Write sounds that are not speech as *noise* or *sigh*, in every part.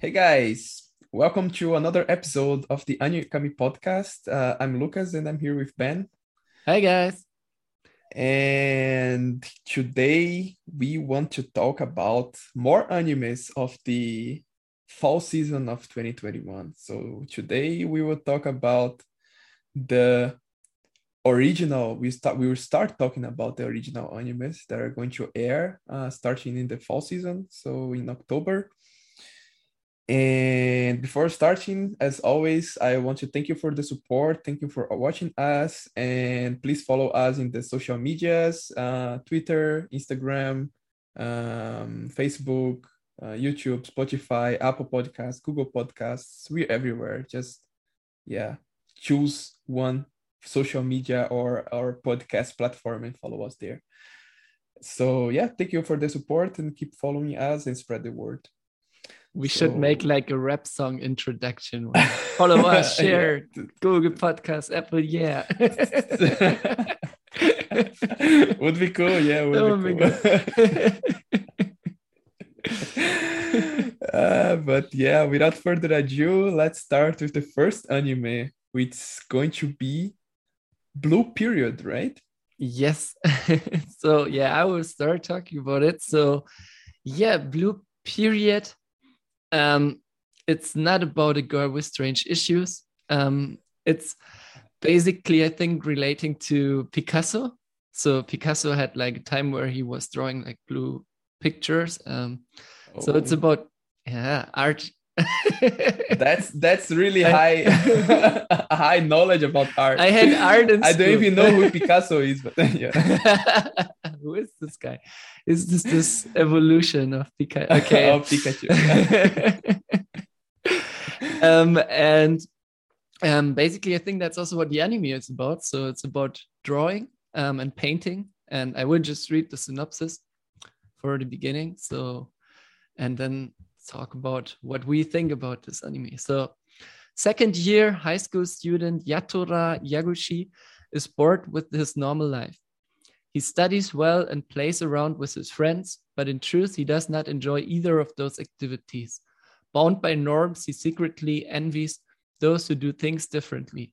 Hey guys, welcome to another episode of the Anime Kami podcast. Uh, I'm Lucas and I'm here with Ben. Hi guys. And today we want to talk about more animes of the fall season of 2021. So today we will talk about the original we start we will start talking about the original animes that are going to air uh, starting in the fall season so in october and before starting, as always, I want to thank you for the support. Thank you for watching us. And please follow us in the social medias uh, Twitter, Instagram, um, Facebook, uh, YouTube, Spotify, Apple Podcasts, Google Podcasts. We're everywhere. Just, yeah, choose one social media or our podcast platform and follow us there. So, yeah, thank you for the support and keep following us and spread the word. We so... should make like a rap song introduction. *laughs* Follow us, share, yeah. Google Podcast, Apple, yeah. *laughs* would be cool, yeah. Would be cool. *laughs* uh, but yeah, without further ado, let's start with the first anime, which is going to be Blue Period, right? Yes. so yeah, I will start talking about it. So yeah, Blue Period um, it's not about a girl with strange issues. Um, it's basically, I think, relating to Picasso. So Picasso had like a time where he was drawing like blue pictures. Um, oh. So it's oh. about yeah art. *laughs* that's that's really high *laughs* high knowledge about art. I had art. I don't even know who Picasso is, but *laughs* yeah. *laughs* who is this guy? Is this this evolution of Pikachu? *laughs* Okay, of Pikachu. *laughs* um, and um, basically, I think that's also what the anime is about. So it's about drawing um, and painting. And I will just read the synopsis for the beginning. So, and then talk about what we think about this anime. So, second year high school student Yatora Yaguchi is bored with his normal life. He studies well and plays around with his friends, but in truth, he does not enjoy either of those activities. Bound by norms, he secretly envies those who do things differently.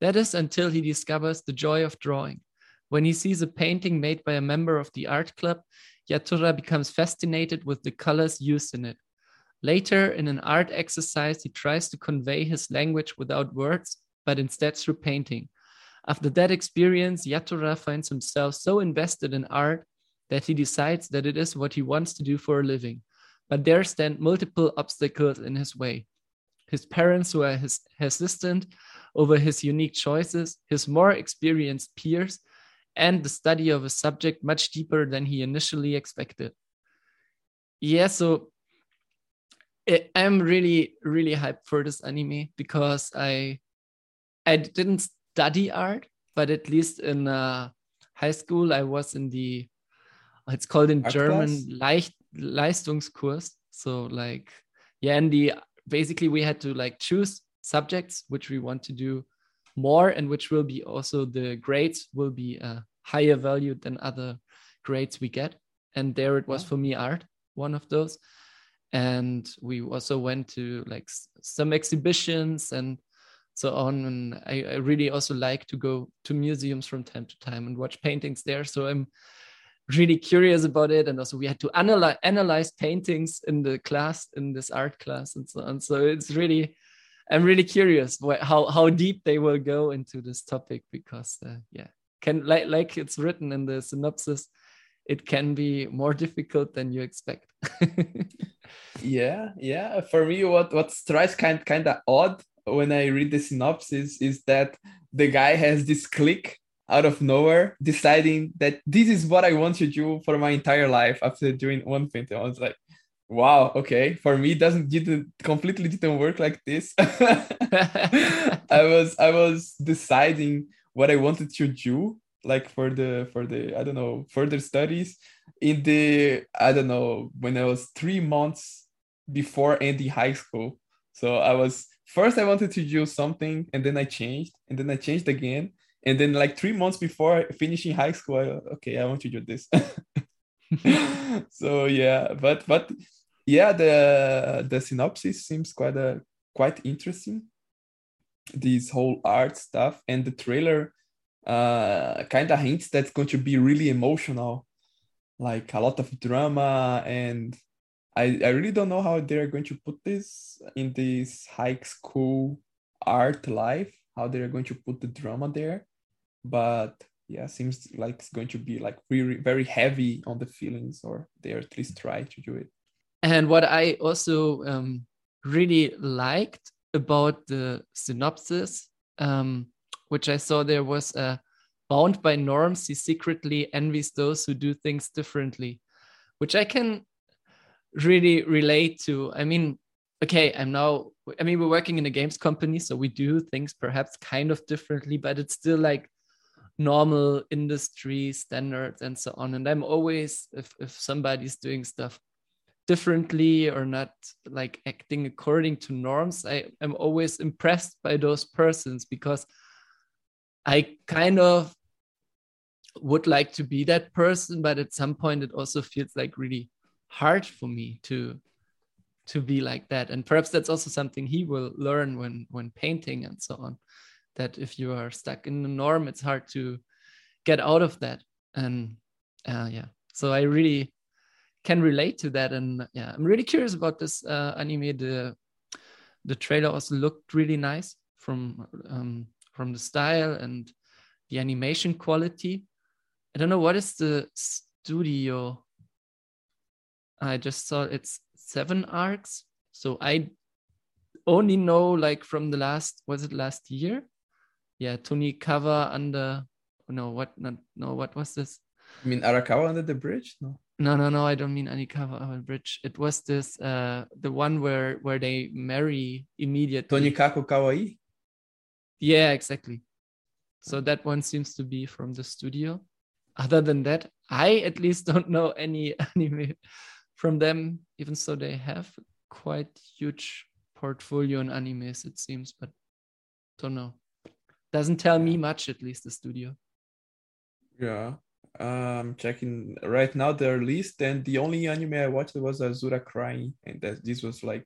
That is until he discovers the joy of drawing. When he sees a painting made by a member of the art club, Yatora becomes fascinated with the colors used in it. Later, in an art exercise, he tries to convey his language without words, but instead through painting. After that experience, Yatora finds himself so invested in art that he decides that it is what he wants to do for a living. But there stand multiple obstacles in his way. His parents, who are his hesitant over his unique choices, his more experienced peers, and the study of a subject much deeper than he initially expected. Yeah, so I'm really, really hyped for this anime because I I didn't study art, but at least in uh, high school, I was in the, it's called in art German, Leicht, Leistungskurs. So like, yeah, and the, basically we had to like choose subjects which we want to do more and which will be also the grades will be uh, higher valued than other grades we get. And there it was for me art, one of those. And we also went to like some exhibitions and so on. And I, I, really also like to go to museums from time to time and watch paintings there. So I'm really curious about it. And also we had to analyze analyze paintings in the class, in this art class and so on. So it's really, I'm really curious what, how, how deep they will go into this topic because uh, yeah, can like, like it's written in the synopsis, it can be more difficult than you expect. *laughs* yeah, yeah. For me, what what strikes kind kind of odd when I read the synopsis is that the guy has this click out of nowhere deciding that this is what I want to do for my entire life after doing one painting. I was like, wow, okay. For me, it doesn't didn't completely didn't work like this. *laughs* I was I was deciding what I wanted to do like for the for the I don't know further studies in the I don't know when I was three months before ending high school. So I was first I wanted to do something and then I changed and then I changed again. And then like three months before finishing high school, I, okay, I want to do this. *laughs* so yeah, but but yeah, the the synopsis seems quite a quite interesting. This whole art stuff and the trailer uh kind of hints that's going to be really emotional, like a lot of drama and I, I really don't know how they're going to put this in this high school art life, how they're going to put the drama there. But yeah, seems like it's going to be like really very heavy on the feelings, or they at least try to do it. And what I also um, really liked about the synopsis, um, which I saw there was uh, bound by norms, he secretly envies those who do things differently, which I can really relate to. I mean, okay, I'm now, I mean, we're working in a games company, so we do things perhaps kind of differently, but it's still like normal industry standards and so on. And I'm always, if, if somebody's doing stuff differently or not like acting according to norms, I am always impressed by those persons because I kind of would like to be that person, but at some point it also feels like really hard for me to to be like that. And perhaps that's also something he will learn when when painting and so on that if you are stuck in the norm it's hard to get out of that. And uh, yeah. So i really can relate to that. And yeah i'm really curious about this uh, anime. The the trailer also looked really nice from um, from the style and the animation quality. I don't know what is the studio I just saw it's seven arcs. So I only know like from the last was it last year? Yeah, Tonikawa under no what not no what was this? You mean Arakawa under the bridge? No. No, no, no. I don't mean Anikawa under the bridge. It was this uh the one where where they marry immediately. Tonikaku Kawaii. Yeah, exactly. So that one seems to be from the studio. Other than that, I at least don't know any *laughs* anime from them, even so they have quite huge portfolio in animes, it seems, but don't know. Doesn't tell me much, at least the studio. Yeah. Um checking right now their list and the only anime I watched was Asura crying and that this was like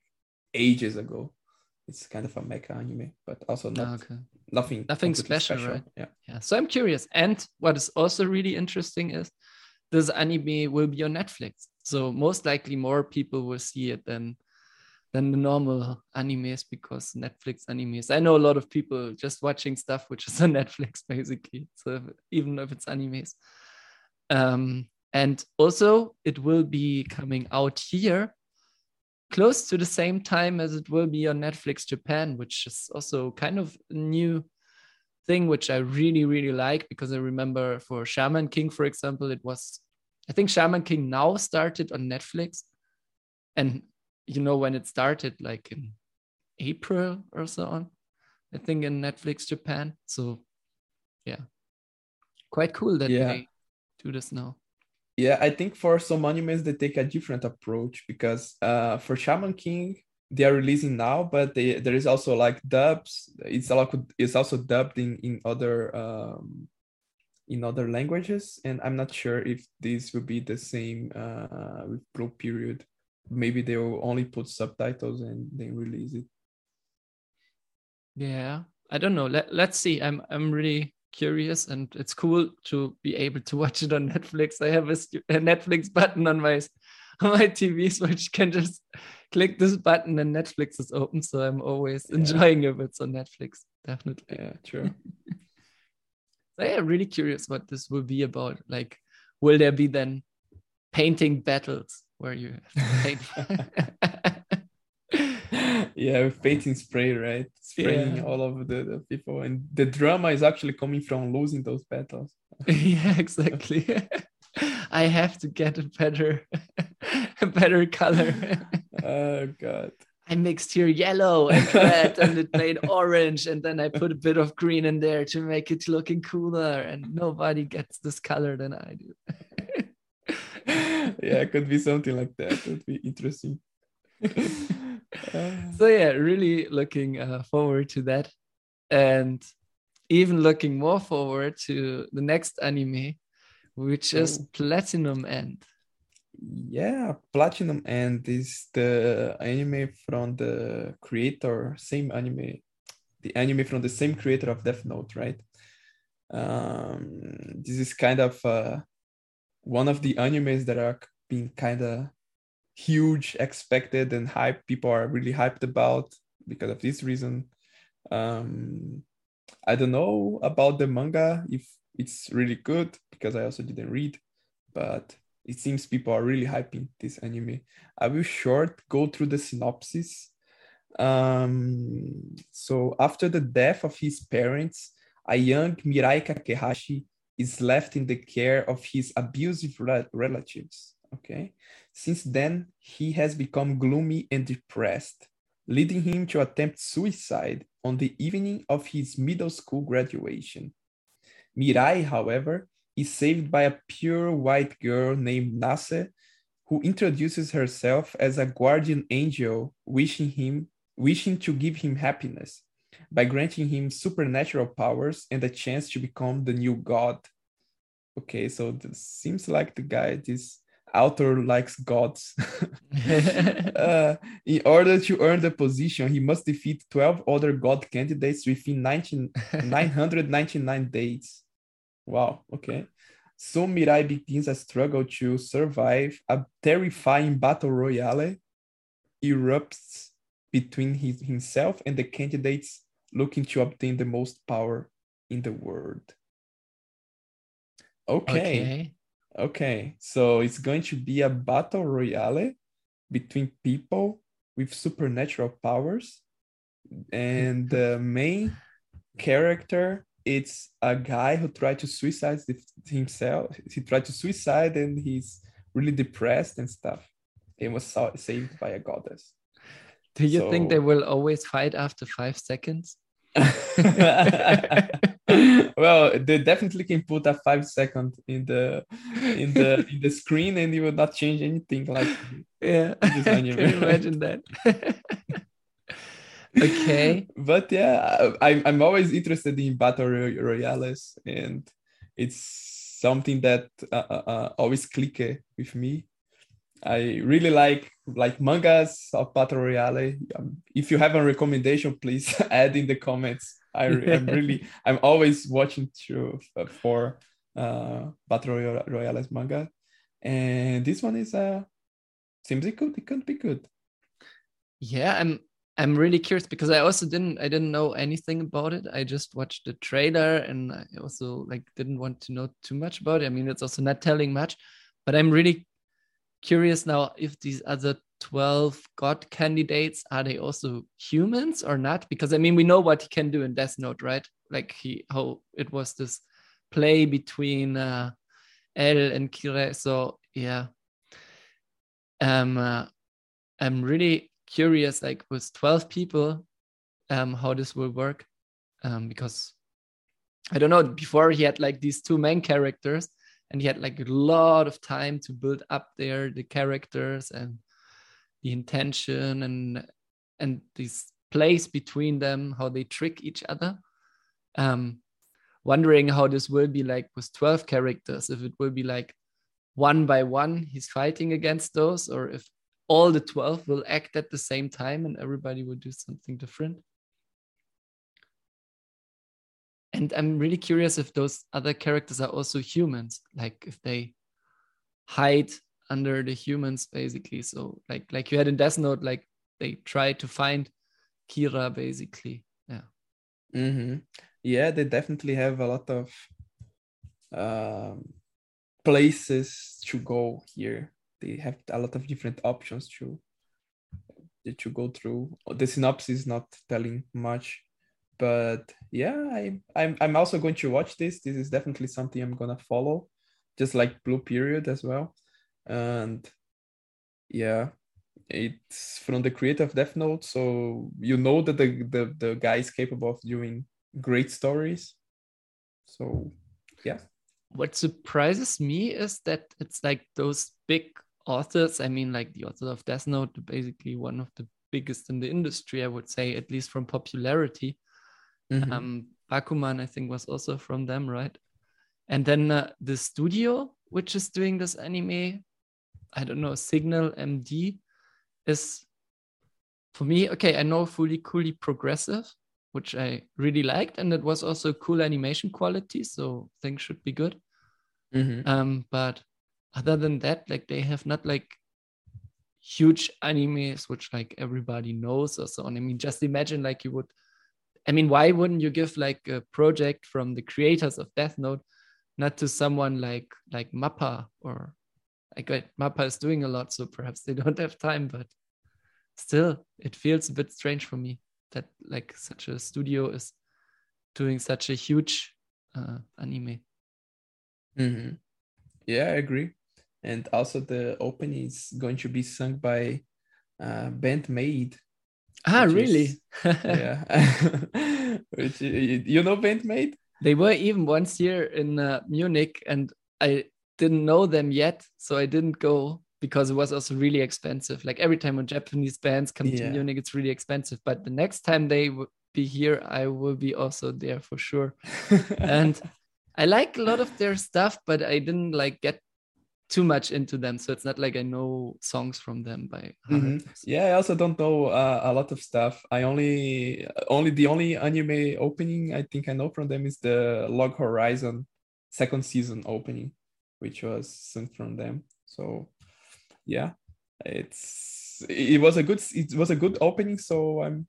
ages ago. It's kind of a mecha anime, but also not Ah, okay. nothing Nothing completely special, right? Yeah. Yeah. So I'm curious. And what is also really interesting is this anime will be on Netflix. So most likely more people will see it than than the normal animes because Netflix animes. I know a lot of people just watching stuff which is on *laughs* Netflix basically. So if- even if it's animes. Um, and also it will be coming out here close to the same time as it will be on Netflix Japan, which is also kind of a new thing which I really, really like because I remember for Shaman King, for example, it was I think Shaman King now started on Netflix. And you know when it started, like in April or so on, I think in Netflix Japan. So yeah. Quite cool that Yeah. they do this now. Yeah, I think for some animes they take a different approach because uh for Shaman King they are releasing now, but they there is also like dubs. It's a lot it's also dubbed in in other um in other languages, and I'm not sure if this will be the same uh with Blue Period. Maybe they will only put subtitles and then release it. Yeah, I don't know. Let, let's see. I'm I'm really curious, and it's cool to be able to *laughs* watch it on Netflix. I have a, a Netflix button on my on *laughs* my TV, *laughs* so I can just click this button and Netflix is open. So I'm always Yeah. enjoying if it's on Netflix. Definitely. Yeah, true. So yeah, really curious what this will be about. Like, will there be then painting battles where you have to paint? *laughs* *laughs* yeah, with painting spray, right? Spraying Yeah. all over the, the people, and the drama is actually coming from losing those battles. *laughs* yeah, exactly. I have to get a better, a better color. oh god. I mixed here yellow and red, and it made *laughs* orange, and then I put a bit of green in there to make it looking cooler. And nobody gets this color than I do. *laughs* yeah, it could be something like that. It would be interesting. *laughs* So yeah, really looking uh, forward to that, and even looking more forward to the next anime, which is Oh. Platinum End. Yeah, Platinum End is the anime from the creator, same anime, the anime from the same creator of Death Note, right? Um, this is kind of uh, one of the animes that are being kind of huge, expected, and hype. People are really hyped about because of this reason. Um, I don't know about the manga if it's really good because I also didn't read, but it seems people are really hyping this anime. I will short go through the synopsis. Um, so after the death of his parents, a young Mirai Kakehashi is left in the care of his abusive relatives. Okay. Since then, he has become gloomy and depressed, leading him to attempt suicide on the evening of his middle school graduation. Mirai, however, is saved by a pure white girl named Nase, who introduces herself as a guardian angel, wishing him wishing to give him happiness by granting him supernatural powers and a chance to become the new god. Okay, so this seems like the guy, this author likes gods. *laughs* *laughs* uh, in order to earn the position, he must defeat 12 other god candidates within 19, *laughs* 999 days. Wow, okay. So Mirai begins a struggle to survive. A terrifying battle royale erupts between his, himself and the candidates looking to obtain the most power in the world. Okay. okay. Okay. So it's going to be a battle royale between people with supernatural powers. And *laughs* the main character it's a guy who tried to suicide himself. He tried to suicide and he's really depressed and stuff. And was saved by a goddess. Do you so... think they will always fight after five seconds? *laughs* well, they definitely can put a five second in the in the in the screen, and you will not change anything. Like *laughs* yeah, *laughs* can you imagine that? Okay, *laughs* but yeah, I, I'm always interested in battle royales, and it's something that uh, uh, uh always click with me. I really like like mangas of battle royale. Um, if you have a recommendation, please *laughs* add in the comments. I, am *laughs* really I'm always watching through for uh, battle royales manga, and this one is uh seems it could it could be good. Yeah, I'm I'm really curious because I also didn't I didn't know anything about it. I just watched the trailer and I also like didn't want to know too much about it. I mean, it's also not telling much, but I'm really curious now if these other 12 god candidates are they also humans or not because i mean we know what he can do in death note right like he how it was this play between uh L and Kira so yeah um uh, i'm really curious like with 12 people um how this will work um because i don't know before he had like these two main characters and he had like a lot of time to build up there the characters and the intention and and this place between them how they trick each other. Um wondering how this will be like with 12 characters if it will be like one by one he's fighting against those or if all the 12 will act at the same time and everybody will do something different. And i'm really curious if those other characters are also humans like if they hide under the humans basically. So like like you had in death note like they try to find kira basically. Yeah. Mm-hmm. yeah they definitely have a lot of um, places to go here they have a lot of different options to to go through the synopsis is not telling much but yeah, I, I'm I'm also going to watch this. This is definitely something I'm gonna follow, just like Blue Period as well. And yeah, it's from the creator of Death Note, so you know that the the, the guy is capable of doing great stories. So yeah. What surprises me is that it's like those big authors. I mean, like the author of Death Note, basically one of the biggest in the industry, I would say, at least from popularity. Mm-hmm. Um, Bakuman, I think, was also from them, right? And then uh, the studio, which is doing this anime, I don't know, Signal MD is for me, okay, I know Fooly Cooly Progressive, which I really liked, and it was also cool animation quality, so things should be good. Mhm. Um, but other than that, like they have not like huge animes which like everybody knows or so on. I mean, just imagine like you would I mean, why wouldn't you give like a project from the creators of Death Note not to someone like like Mappa or like Mappa is doing a lot, so perhaps they *laughs* don't have time, but still it feels a bit strange for me that like such a studio is doing such a huge uh, anime. Mhm. Yeah, I agree. And also the opening is going to be sung by uh, Band Maid. Ah, really? is- *laughs* Yeah. *laughs* Which you know Band Maid? They were even once here in uh, Munich, and I didn't know them yet, so I didn't go because it was also really expensive. Like every time when Japanese bands come to Munich, it's really expensive. But the next time they will be here, I will be also there for sure. *laughs* And I like a lot of their stuff, but I didn't like get too much into them. So it's not like I know songs from them by. Mhm. Yeah, I also don't know uh, a lot of stuff. I only only the only anime opening I think I know from them is the Log Horizon second season opening, which was sung from them. So yeah, it's it was a good it was a good opening, so I'm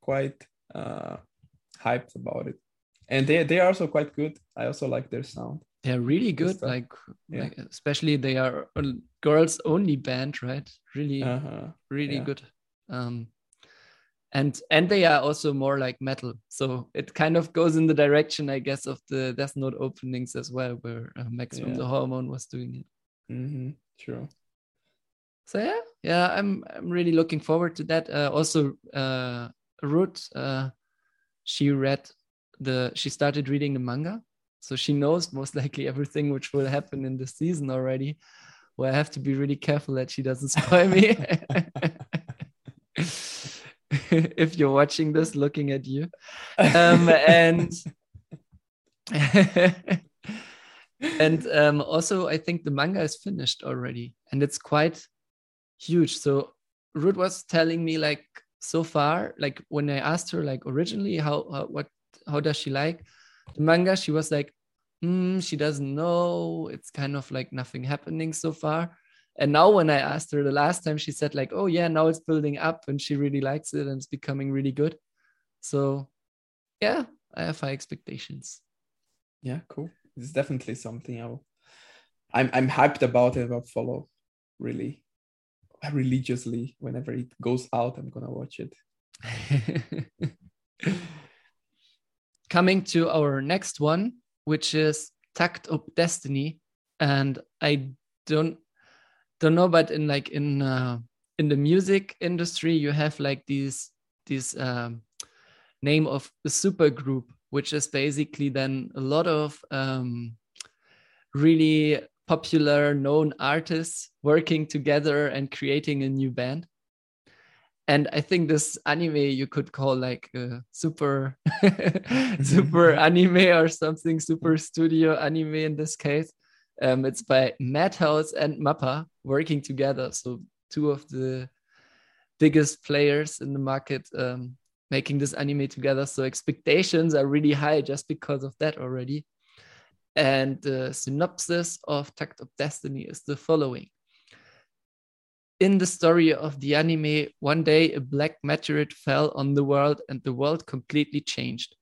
quite uh hyped about it. And they they are also quite good. I also like their sound. They're really good. stuff. Like, Yeah. like especially they are a girls only band, right? Really, Uh-huh. really yeah. good. Um, and and they are also more like metal, so it kind of goes in the direction, I guess, of the Death Note openings as well, where uh, Maximum Yeah. the Hormone was doing it. mm-hmm. True. So yeah, yeah, I'm I'm really looking forward to that. Uh, also, uh, Ruth, uh, she read the she started reading the manga, so she knows most likely everything which will happen in the season already. Where I have to be really careful that she doesn't spoil me. *laughs* if you're watching this, looking at you, um, and *laughs* and um, also I think the manga is finished already, and it's quite huge. So Ruth was telling me like so far, like when I asked her like originally how, how what how does she like the manga, she was like, mm, she doesn't know. It's kind of like nothing happening so far. And now when I asked her the last time, she said like, oh yeah, now it's building up and she really likes it and it's becoming really good. So yeah, I have high expectations. Yeah, cool. It's definitely something I'll I'm I'm hyped about it. I'll follow really religiously whenever it goes out. I'm gonna watch it. *laughs* Coming to our next one, which is Takt Op. Destiny, and I don't don't know, but in like in uh, in the music industry, you have like these these um, name of the super group, which is basically then a lot of um, really popular known artists working together and creating a new band and i think this anime you could call like a super *laughs* *laughs* super anime or something super studio anime in this case. Um, it's by madhouse and mappa working together. So two of the biggest players in the market um, making this anime together. So expectations are really high just because of that already. And the synopsis of Takt Op. Destiny is the following. In the story of the anime, one day a black meteorite fell on the world and the world completely changed.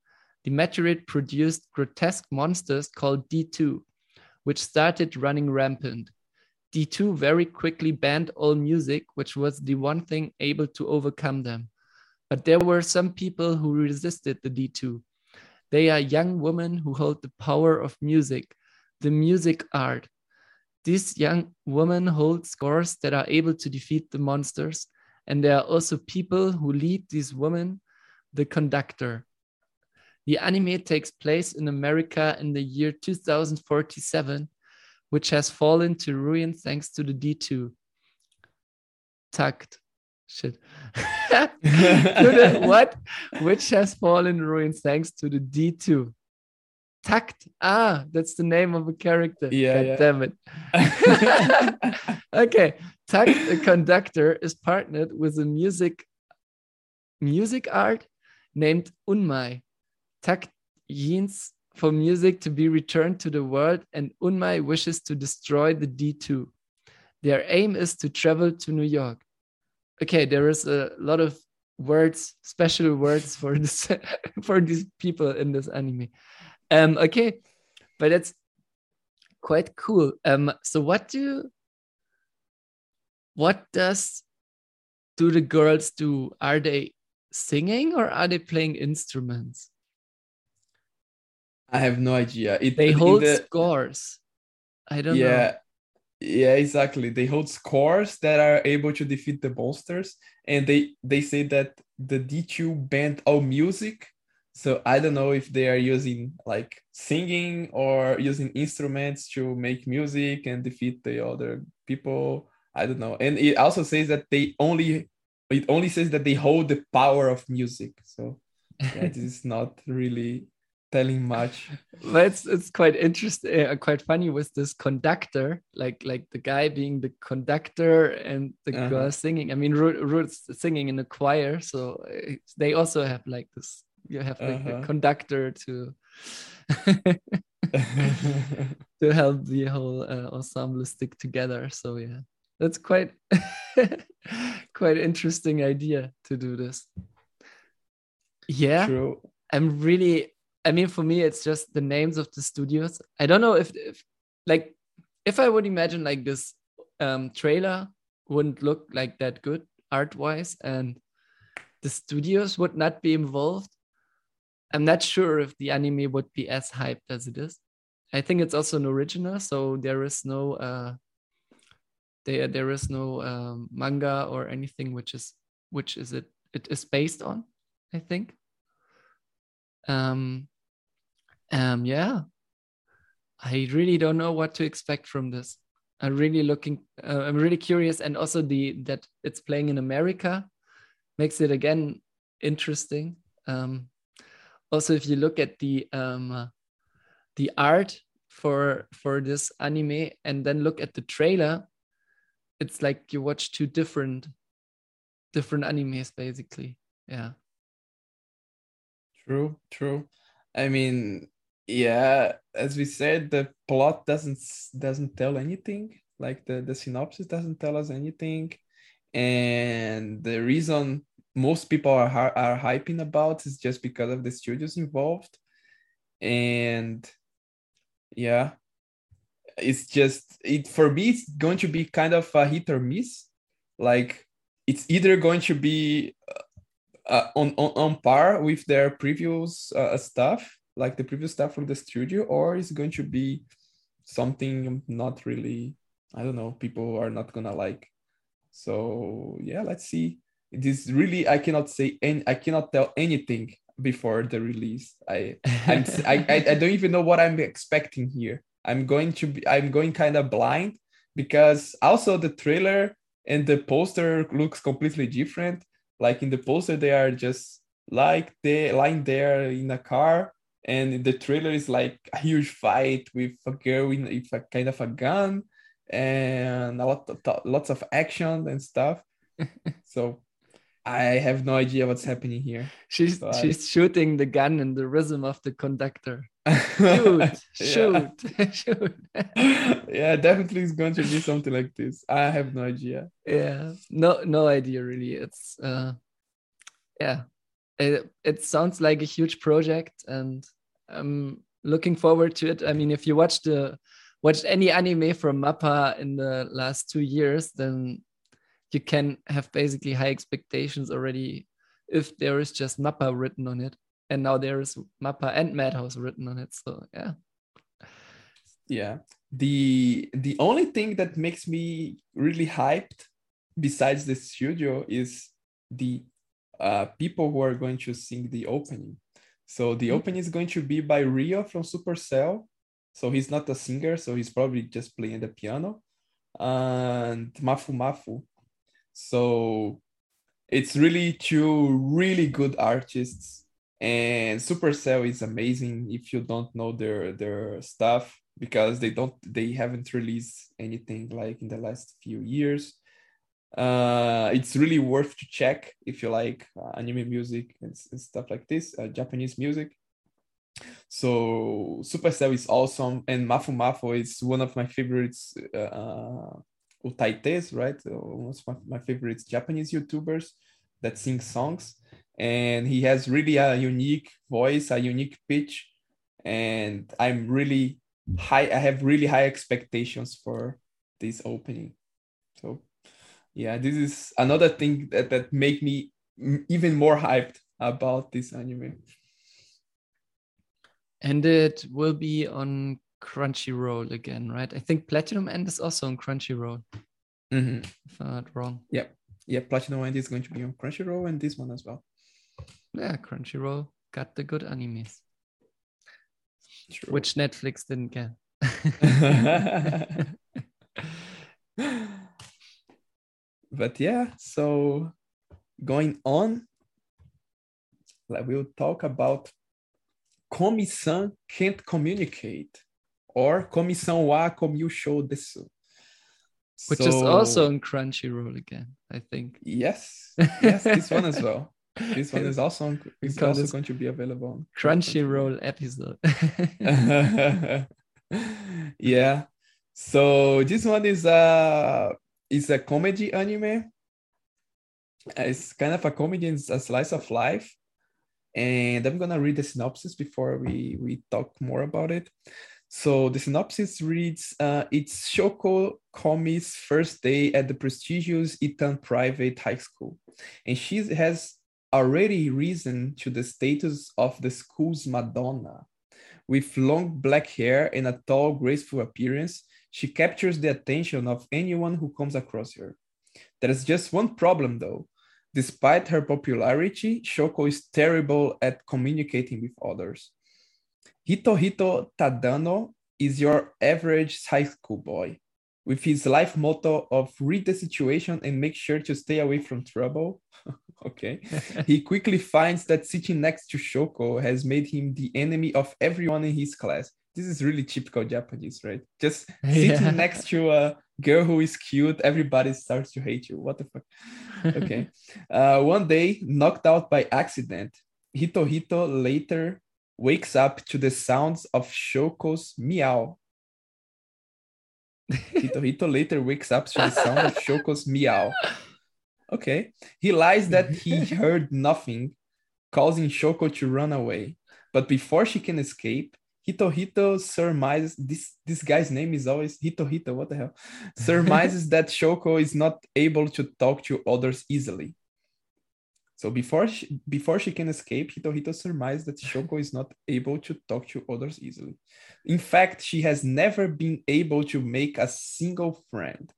The meteorite produced grotesque monsters called D2, which started running rampant. D2 very quickly banned all music, which was the one thing able to overcome them. But there were some people who resisted the D2. They are young women who hold the power of music, the music art. These young woman holds scores that are able to defeat the monsters, and there are also people who lead these women, the conductor. The anime takes place in America in the year 2047, which has fallen to ruin thanks to the D2. Tucked. Shit. *laughs* *laughs* the what? Which has fallen ruin thanks to the D2. Takt. Ah, that's the name of a character. Yeah, God yeah. damn it. *laughs* okay. Takt, a conductor, is partnered with a music music art named Unmei. Takt yearns for music to be returned to the world, and Unmei wishes to destroy the D2. Their aim is to travel to New York. Okay, there is a lot of words, special words for this *laughs* for these people in this anime. Um, okay, but that's quite cool. Um, so what do what does do the girls do? Are they singing or are they playing instruments? I have no idea. It, They hold the- scores. I don't know. yeah yeah exactly they hold scores that are able to defeat the monsters and they they say that the d2 banned all music so i don't know if they are using like singing or using instruments to make music and defeat the other people i don't know and it also says that they only it only says that they hold the power of music so yeah, *laughs* this is not really telling much but it's it's quite interesting, uh, quite funny with this conductor, like like the guy being the conductor and the Uh-huh. girl singing. I mean, Ru- Ruth's singing in a choir, so uh, they also have like this. You have like the Uh-huh. *laughs* conductor to *laughs* *laughs* to help the whole uh, ensemble stick together. So yeah, that's quite quite interesting idea to do this. Yeah, true I'm really I mean for me it's just the names of the studios. I don't know if if like if I would imagine like this um trailer wouldn't look like that good art wise and the studios would not be involved. I'm not sure if the anime would be as hyped as it is. I think it's also an original, so there is no uh there there is no um, manga or anything which is which is it it is based on, I think. Um um yeah. I really don't know what to expect from this. I'm really looking uh, I'm really curious and also the that it's playing in America makes it again interesting. Um also if you look at the um uh, the art for for this anime and then look at the trailer it's like you watch two different different animes basically yeah True, true. I mean, yeah, as we said, the plot doesn't doesn't tell anything. Like the the synopsis doesn't tell us anything, and the reason most people are are hyping about is just because of the studios involved, and yeah, it's just it for me. It's going to be kind of a hit or miss. Like it's either going to be uh, on, on on par with their previous uh, stuff, like the previous stuff from the studio, or is going to be something not really, I don't know, people are not gonna like. So yeah, let's see. It is really I cannot say any, I cannot tell anything before the release. I I'm, I I don't even know what I'm expecting here. I'm going to be I'm going kind of blind because also the trailer and the poster looks completely different like in the poster they are just like they lying there in a car and the trailer is like a huge fight with a girl in with a kind of a gun and a lot of lots of action and stuff *laughs* so i have no idea what's happening here. She's So I- she's shooting the gun in the rhythm of the conductor. Shoot *laughs* shoot *laughs* shoot shoot. *laughs* Yeah definitely it's going to be something like this. I have no idea. Yeah no no idea really. It's uh yeah. It, it sounds like a huge project and i'm looking forward to it. I mean if you watch the watched any anime from mappa in the last two years then you can have basically high expectations already if there is just mappa written on it. And now there is mappa and madhouse written on it. So yeah. Yeah. The the only thing that makes me really hyped besides the studio is the uh, people who are going to sing the opening. So the Mhm. opening is going to be by ryo from supercell. So he's not a singer so he's probably just playing the piano. And mafu mafu so it's really two really good artists and Supercell is amazing if you don't know their their stuff because they don't they haven't released anything like in the last few years. Uh, it's really worth to check if you like uh, anime music and, and, stuff like this, uh, Japanese music. So Supercell is awesome, and Mafu Mafu is one of my favorites. Uh, utaites, right? One of my, favorite Japanese YouTubers that sing songs and he has really a unique voice, a unique pitch, and I'm really high. I have really high expectations for this opening. So, yeah, this is another thing that that make me even more hyped about this anime. And it will be on Crunchyroll again, right? I think Platinum End is also on Crunchyroll. Mm-hmm. If I'm not wrong. Yeah, yeah, Platinum End is going to be on Crunchyroll and this one as well. Yeah, Crunchyroll got the good animes, True. which Netflix didn't get. *laughs* but yeah, so going on, like we'll talk about Komi-san can't communicate or Komi-san wa komyushou desu. Which so, is also on Crunchyroll again, I think. Yes, *laughs* yes, this one as well. This one is also on, is also going to be available on Crunchyroll episode. *laughs* yeah. So this one is a is a comedy anime. Uh, it's kind of a comedy, it's a slice of life. And I'm gonna read the synopsis before we, we talk more about it. So the synopsis reads uh, It's Shoko Komi's first day at the prestigious Itan Private High School. And she has already risen to the status of the school's Madonna. With long black hair and a tall, graceful appearance, she captures the attention of anyone who comes across her. There is just one problem though. Despite her popularity, Shoko is terrible at communicating with others. Hitohito Tadano is your average high school boy. With his life motto of read the situation and make sure to stay away from trouble, *laughs* okay. *laughs* he quickly finds that sitting next to Shoko has made him the enemy of everyone in his class. This is really typical Japanese, right? Just *laughs* sitting yeah. next to a girl who is cute, everybody starts to hate you. What the fuck? Okay. uh, one day, knocked out by accident, Hitohito later wakes up to the sounds of Shoko's meow. *laughs* Hitohito later wakes up to the sound of Shoko's *laughs* meow. Okay. He lies that he *laughs* heard nothing, causing Shoko to run away. But before she can escape, Hitohito surmises this this guy's name is always Hitohito. What the hell? Surmises that Shoko is not able to talk to others easily. So before she, before she can escape, Hitohito surmises that Shoko is not able to talk to others easily. In fact, she has never been able to make a single friend.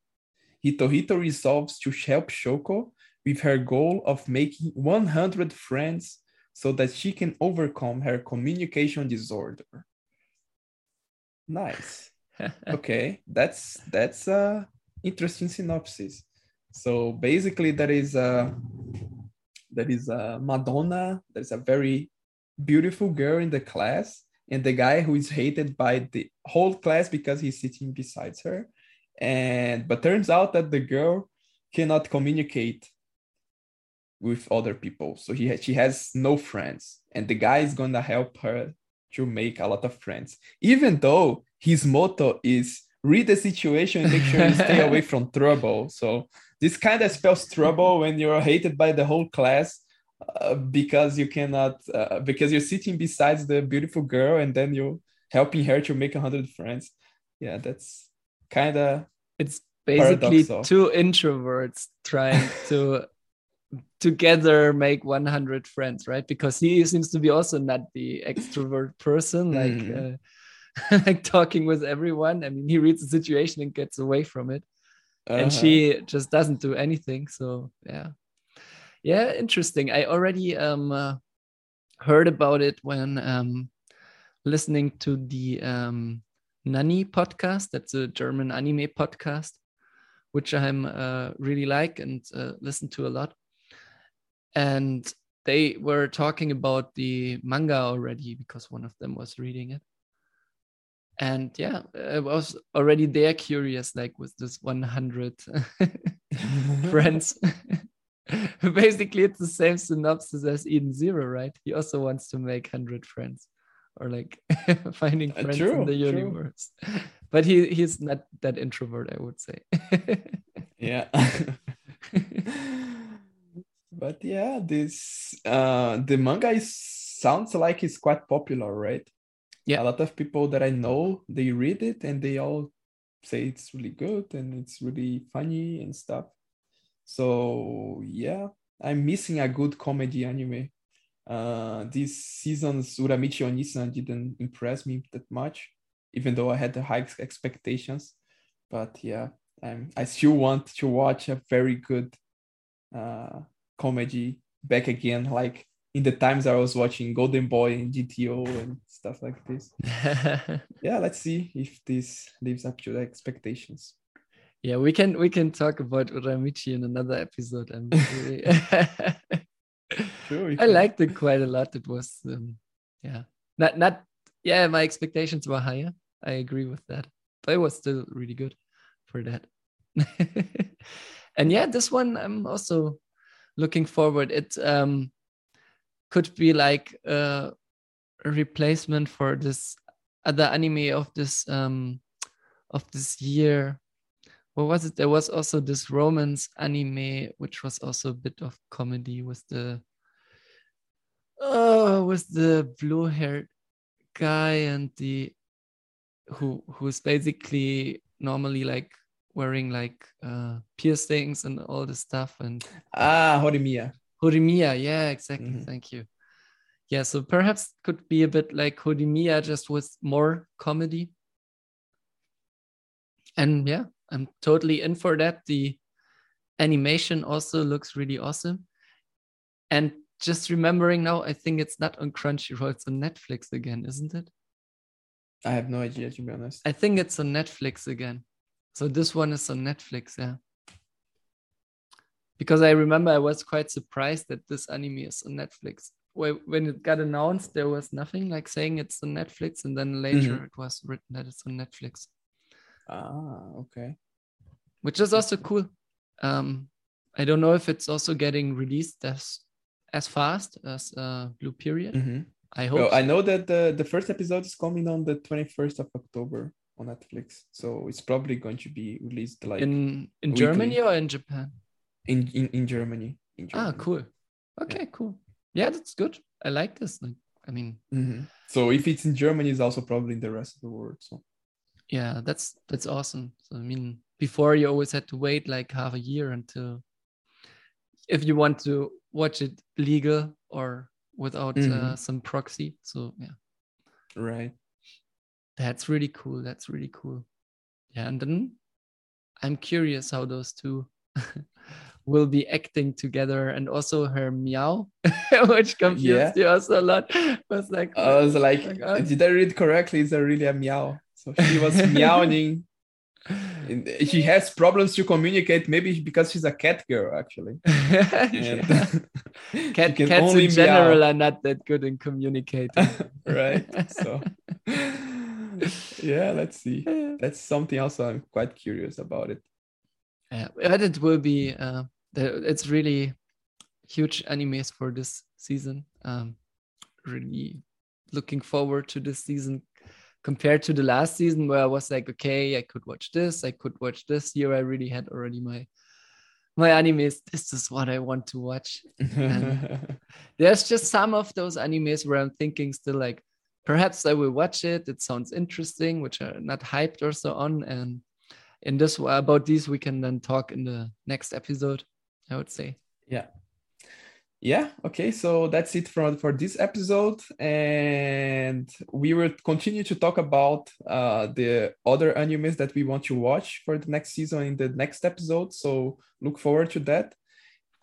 Hitohito resolves to help Shoko with her goal of making 100 friends so that she can overcome her communication disorder. Nice. *laughs* okay, that's that's a interesting synopsis. So basically, that is a that is a Madonna. That is a very beautiful girl in the class, and the guy who is hated by the whole class because he's sitting beside her. And but turns out that the girl cannot communicate with other people. So he she has no friends and the guy is gonna help her to make a lot of friends. Even though his motto is read the situation and make sure you stay *laughs* away from trouble. So this kind of spells trouble when you're hated by the whole class uh, because you cannot uh, because you're sitting beside the beautiful girl and then you're helping her to make a hundred friends yeah that's kind of it's basically paradoxal. two introverts trying *laughs* to together make 100 friends right because he seems to be also not the extrovert person like mm. uh, *laughs* like talking with everyone i mean he reads the situation and gets away from it uh-huh. and she just doesn't do anything so yeah yeah interesting i already um uh, heard about it when um listening to the um Nani podcast. That's a German anime podcast, which I'm uh, really like and uh, listen to a lot. And they were talking about the manga already because one of them was reading it. And yeah, I was already there curious, like with this 100 *laughs* friends. *laughs* Basically, it's the same synopsis as Eden Zero, right? He also wants to make 100 friends or like *laughs* finding Uh, friends true, in the true. universe. But he he's not that introvert, I would say. yeah. but yeah, this uh the manga is sounds like it's quite popular, right? Yeah. A lot of people that I know, they read it and they all say it's really good and it's really funny and stuff. So yeah, I'm missing a good comedy anime. Uh, this season's Uramichi Onisan didn't impress me that much, even though I had the high expectations. But yeah, I'm, I still want to watch a very good uh, comedy back again, like in the times I was watching Golden Boy and GTO and stuff like this. *laughs* Yeah, let's see if this lives up to the expectations. yeah, we can we can talk about Uramichi in another episode. I'm really *laughs* Sure, I liked it quite a lot. It was um, yeah. Not not yeah, my expectations were higher. I agree with that. But it was still really good for that. *laughs* and yeah, this one I'm also looking forward. It um could be like a replacement for this other anime of this um of this year. What was it? There was also this romance anime, which was also a bit of comedy with the oh with the blue haired guy and the who who's basically normally like wearing like uh piercings and all this stuff and Ah, Horimiya. Horimiya, yeah, exactly. Mhm. Thank you. Yeah, so perhaps could be a bit like Horimiya, just with more comedy. And yeah, I'm totally in for that. The animation also looks really awesome. And just remembering now, I think it's not on Crunchyroll, it's on Netflix again, isn't it? I have no idea to be honest. I think it's on Netflix again. So this one is on Netflix, yeah. Because I remember I was quite surprised that this anime is on Netflix. Wh- When it got announced, there was nothing like saying it's on Netflix, and then later it was written that it's on Netflix, Ah, okay. which is also cool. Um, I don't know if it's also getting released as as fast as uh, Blue Period. hmm I hope. Well, so. I know that the, the first episode is coming on the 21st of October on Netflix. So it's probably going to be released like in in in weekly. Germany or in Japan. In, in, in Germany. In Ah, cool. Okay, cool. Yeah, that's good. I like this. Like, I mean, Mhm. So if it's in Germany, it's also probably in the rest of the world. So yeah, that's that's awesome. So I mean, before you always had to wait like half a year until if you want to watch it legal or without uh, Mhm. some proxy. So yeah, right. that's really cool. That's really cool. Yeah, and then I'm curious how those two *laughs* will be acting together, and also her meow, *laughs* which confused Yeah. you also a lot. *laughs* Was like, I was like, my God. did I read correctly? Is that really a meow? So she was *laughs* meowing. She has problems to communicate, maybe because she's a cat girl, actually. Cat, cats in general meow. are not that good in communicating. right. So yeah, let's see. That's something else I'm quite curious about it. Yeah, but it will be. Uh, it's really huge animes for this season. Um, really looking forward to this season compared to the last season where I was like, okay, I could watch this, I could watch this. Here I really had already my my animes. This is what I want to watch. *laughs* There's just some of those animes where I'm thinking still like, perhaps I will watch it. It sounds interesting, which are not hyped or so on. And in this about these, we can then talk in the next episode. I would say. yeah yeah okay so that's it for for this episode and we will continue to talk about uh the other animes that we want to watch for the next season in the next episode so look forward to that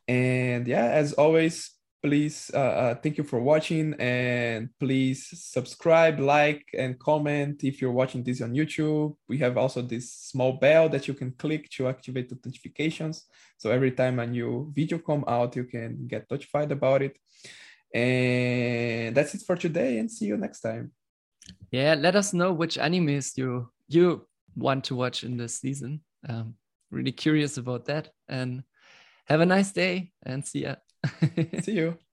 and yeah as always please uh, uh, thank you for watching and please subscribe like and comment if you're watching this on youtube. We have also this small bell that you can click to activate the notifications. So every time a new video come out you can get notified about it. And that's it for today and see you next time. Yeah let us know which animes you you want to watch in this season. Um, really curious about that. And have a nice day and see ya see you *laughs*